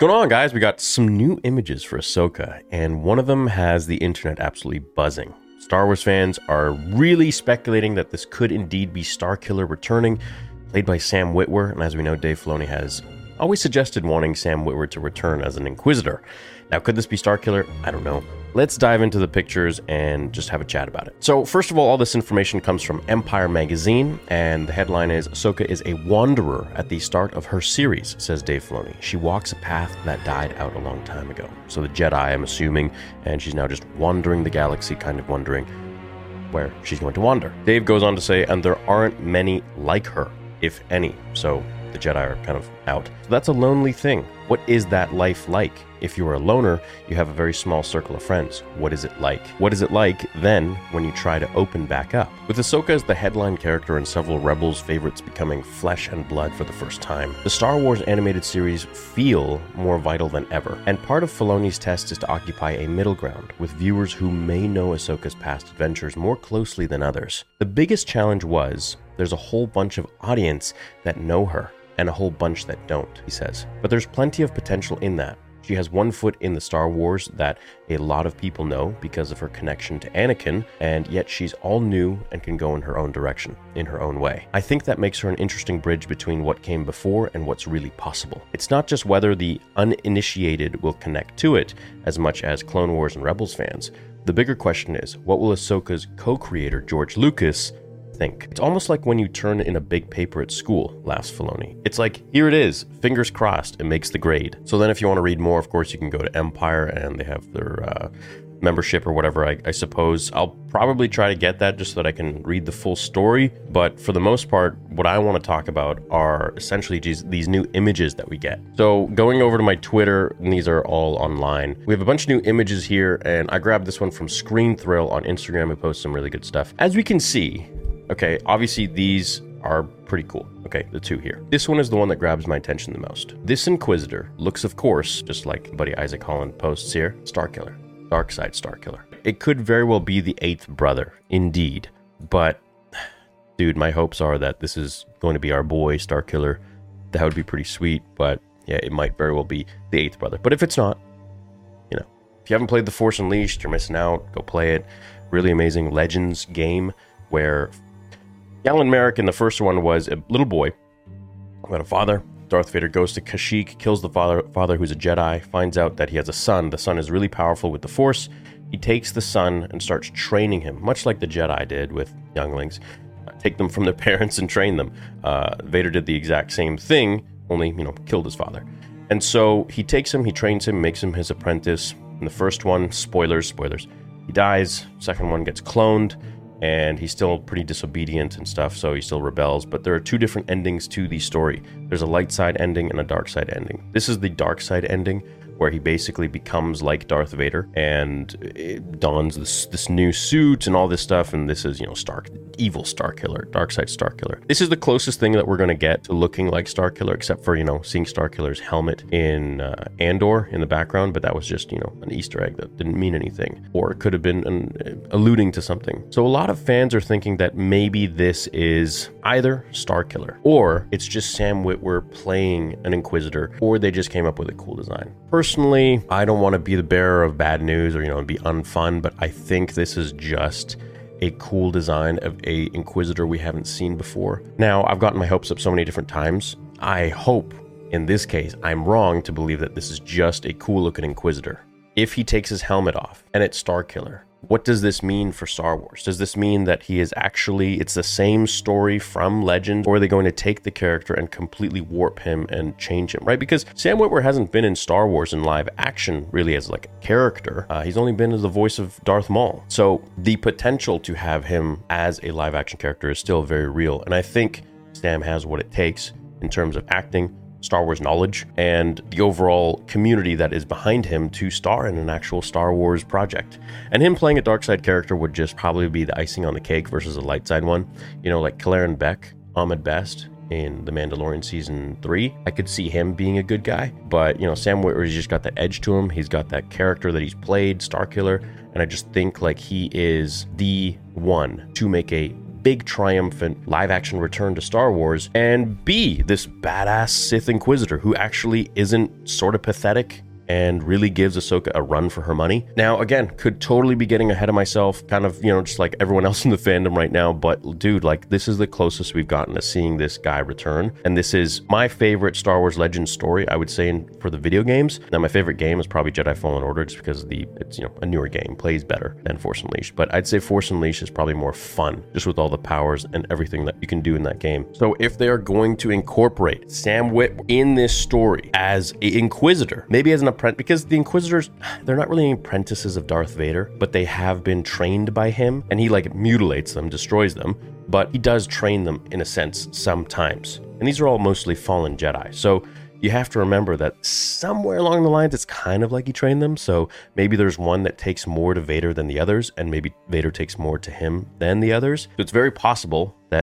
Going on, guys? We got some new images for Ahsoka, and one of them has the internet absolutely buzzing. Star Wars fans are really speculating that this could indeed be Starkiller returning, played by Sam Witwer, and as we know, Dave Filoni has always suggested wanting Sam Witwer to return as an Inquisitor. Now, could this be Starkiller? I don't know. Let's dive into the pictures and just have a chat about it. So, first of all, all this information comes from Empire Magazine, and the headline is Ahsoka is a wanderer at the start of her series, says Dave Filoni. She walks a path that died out a long time ago. So, the Jedi, I'm assuming, and she's now just wandering the galaxy, kind of wondering where she's going to wander. Dave goes on to say, and there aren't many like her, if any. So, the Jedi are kind of out. That's a lonely thing. What is that life like? If you are a loner, you have a very small circle of friends. What is it like? What is it like then when you try to open back up? With Ahsoka as the headline character and several Rebels favorites becoming flesh and blood for the first time, the Star Wars animated series feel more vital than ever. And part of Filoni's test is to occupy a middle ground with viewers who may know Ahsoka's past adventures more closely than others. The biggest challenge was there's a whole bunch of audience that know her and a whole bunch that don't, he says. But there's plenty of potential in that. She has one foot in the Star Wars that a lot of people know because of her connection to Anakin, and yet she's all new and can go in her own direction, in her own way. I think that makes her an interesting bridge between what came before and what's really possible. It's not just whether the uninitiated will connect to it as much as Clone Wars and Rebels fans. The bigger question is what will Ahsoka's co creator, George Lucas, think. It's almost like when you turn in a big paper at school, laughs Filoni. It's like, here it is, fingers crossed, it makes the grade. So then if you want to read more, of course, you can go to Empire and they have their uh, membership or whatever, I, I suppose. I'll probably try to get that just so that I can read the full story. But for the most part, what I want to talk about are essentially these, these new images that we get. So going over to my Twitter, and these are all online. We have a bunch of new images here, and I grabbed this one from Screen Thrill on Instagram, who posts some really good stuff. As we can see, Okay, obviously these are pretty cool. Okay, the two here. This one is the one that grabs my attention the most. This Inquisitor looks, of course, just like buddy Isaac Holland posts here, Starkiller, Dark Side Starkiller. It could very well be the eighth brother, indeed. But, dude, my hopes are that this is going to be our boy Starkiller. That would be pretty sweet, but yeah, it might very well be the eighth brother. But if it's not, you know, if you haven't played The Force Unleashed, you're missing out. Go play it. Really amazing Legends game where Galen Marek in the first one was a little boy had a father. Darth Vader goes to Kashyyyk, kills the father, father who's a Jedi, finds out that he has a son. The son is really powerful with the Force. He takes the son and starts training him, much like the Jedi did with younglings. Uh, take them from their parents and train them. Uh, Vader did the exact same thing, only, you know, killed his father. And so he takes him, he trains him, makes him his apprentice. In the first one, spoilers, spoilers, he dies. Second one gets cloned and he's still pretty disobedient and stuff, so he still rebels. But there are two different endings to the story there's a light side ending and a dark side ending. This is the dark side ending, where he basically becomes like Darth Vader and dons this this new suit and all this stuff. And this is you know Stark, evil Star Killer, dark side Star Killer. This is the closest thing that we're gonna get to looking like Star Killer, except for you know seeing Star Killer's helmet in uh, Andor in the background, but that was just you know an Easter egg that didn't mean anything, or it could have been an, uh, alluding to something. So a lot of fans are thinking that maybe this is either Star Killer or it's just Sam Witwer playing an Inquisitor, or they just came up with a cool design. Personally, I don't want to be the bearer of bad news or, you know, be unfun, but I think this is just a cool design of a Inquisitor we haven't seen before. Now, I've gotten my hopes up so many different times. I hope in this case I'm wrong to believe that this is just a cool looking Inquisitor. If he takes his helmet off and it's Starkiller, what does this mean for Star Wars? Does this mean that he is actually it's the same story from Legend, or are they going to take the character and completely warp him and change him? Right? Because Sam Witwer hasn't been in Star Wars in live action really as like a character. Uh, he's only been as the voice of Darth Maul. So the potential to have him as a live action character is still very real, and I think Sam has what it takes in terms of acting, Star Wars knowledge and the overall community that is behind him to star in an actual Star Wars project. And him playing a dark side character would just probably be the icing on the cake versus a light side one. You know, like Kelleran Beck, Ahmed Best in The Mandalorian season three. I could see him being a good guy, but you know, Sam Witwer's just got that edge to him. He's got that character that he's played, Starkiller, and I just think like he is the one to make a big triumphant live action return to Star Wars and B, this badass Sith Inquisitor who actually isn't sort of pathetic and really gives Ahsoka a run for her money. Now, again, could totally be getting ahead of myself, kind of, you know, just like everyone else in the fandom right now. But dude, like, this is the closest we've gotten to seeing this guy return. And this is my favorite Star Wars Legends story, I would say, in, for the video games. Now, my favorite game is probably Jedi Fallen Order, just because the it's, you know, a newer game, plays better than Force Unleashed. But I'd say Force Unleashed is probably more fun, just with all the powers and everything that you can do in that game. So if they are going to incorporate Sam Wit in this story as an Inquisitor, maybe as an apprentice, because the Inquisitors, they're not really apprentices of Darth Vader, but they have been trained by him, and he like mutilates them, destroys them, but he does train them in a sense sometimes. And these are all mostly fallen Jedi. So you have to remember that somewhere along the lines, it's kind of like he trained them. So maybe there's one that takes more to Vader than the others, and maybe Vader takes more to him than the others. So it's very possible that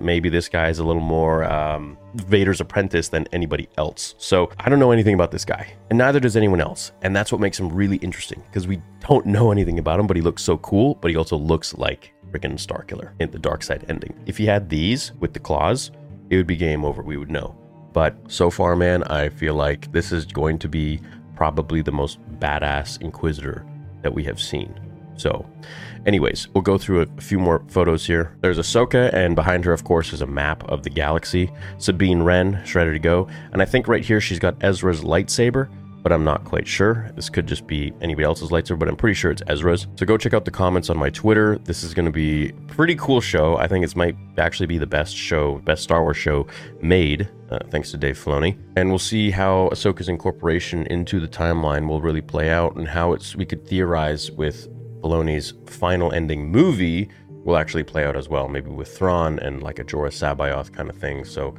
Maybe this guy is a little more um, Vader's apprentice than anybody else. So I don't know anything about this guy, and neither does anyone else. And that's what makes him really interesting because we don't know anything about him, but he looks so cool, but he also looks like freaking Starkiller in the dark side ending. If he had these with the claws, it would be game over. We would know. But so far, man, I feel like this is going to be probably the most badass Inquisitor that we have seen. So, anyways, we'll go through a few more photos here. There's Ahsoka, and behind her, of course, is a map of the galaxy. Sabine Wren, she's ready to go. And I think right here she's got Ezra's lightsaber, but I'm not quite sure. This could just be anybody else's lightsaber, but I'm pretty sure it's Ezra's. So go check out the comments on my Twitter. This is going to be pretty cool show. I think it might actually be the best show, best Star Wars show made, uh, thanks to Dave Filoni. And we'll see how Ahsoka's incorporation into the timeline will really play out and how it's we could theorize with Filoni's final ending movie will actually play out as well, maybe with Thrawn and like a Joruus C'baoth kind of thing. So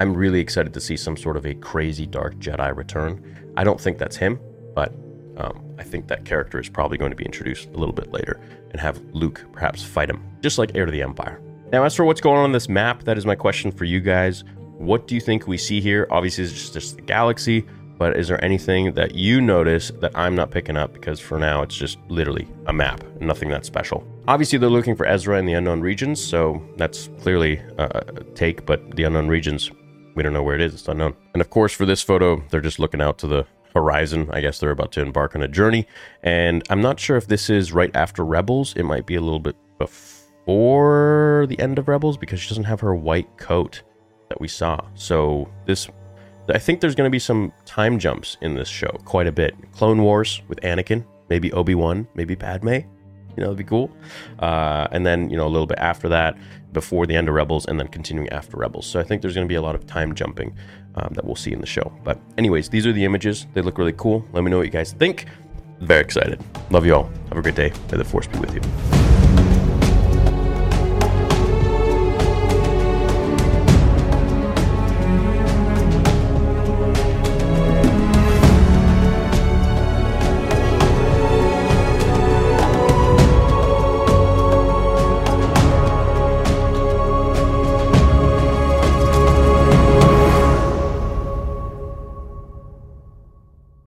I'm really excited to see some sort of a crazy dark Jedi return. I don't think that's him, but um, I think that character is probably going to be introduced a little bit later and have Luke perhaps fight him, just like Heir to the Empire. Now, as for what's going on on this map, that is my question for you guys. What do you think we see here? Obviously, it's just, just the galaxy, but is there anything that you notice that I'm not picking up? Because for now, it's just literally a map, nothing that special. Obviously, they're looking for Ezra in the unknown regions, so that's clearly a take, but the unknown regions, we don't know where it is, it's unknown. And of course, for this photo, they're just looking out to the horizon. I guess they're about to embark on a journey. And I'm not sure if this is right after Rebels. It might be a little bit before the end of Rebels because she doesn't have her white coat that we saw. So this I think there's going to be some time jumps in this show, quite a bit. Clone Wars with Anakin, maybe Obi Wan, maybe Padme. You know, that'd be cool. Uh, and then, you know, a little bit after that, before the end of Rebels, and then continuing after Rebels. So I think there's going to be a lot of time jumping um, that we'll see in the show. But, anyways, these are the images. They look really cool. Let me know what you guys think. Very excited. Love you all. Have a great day. May the Force be with you.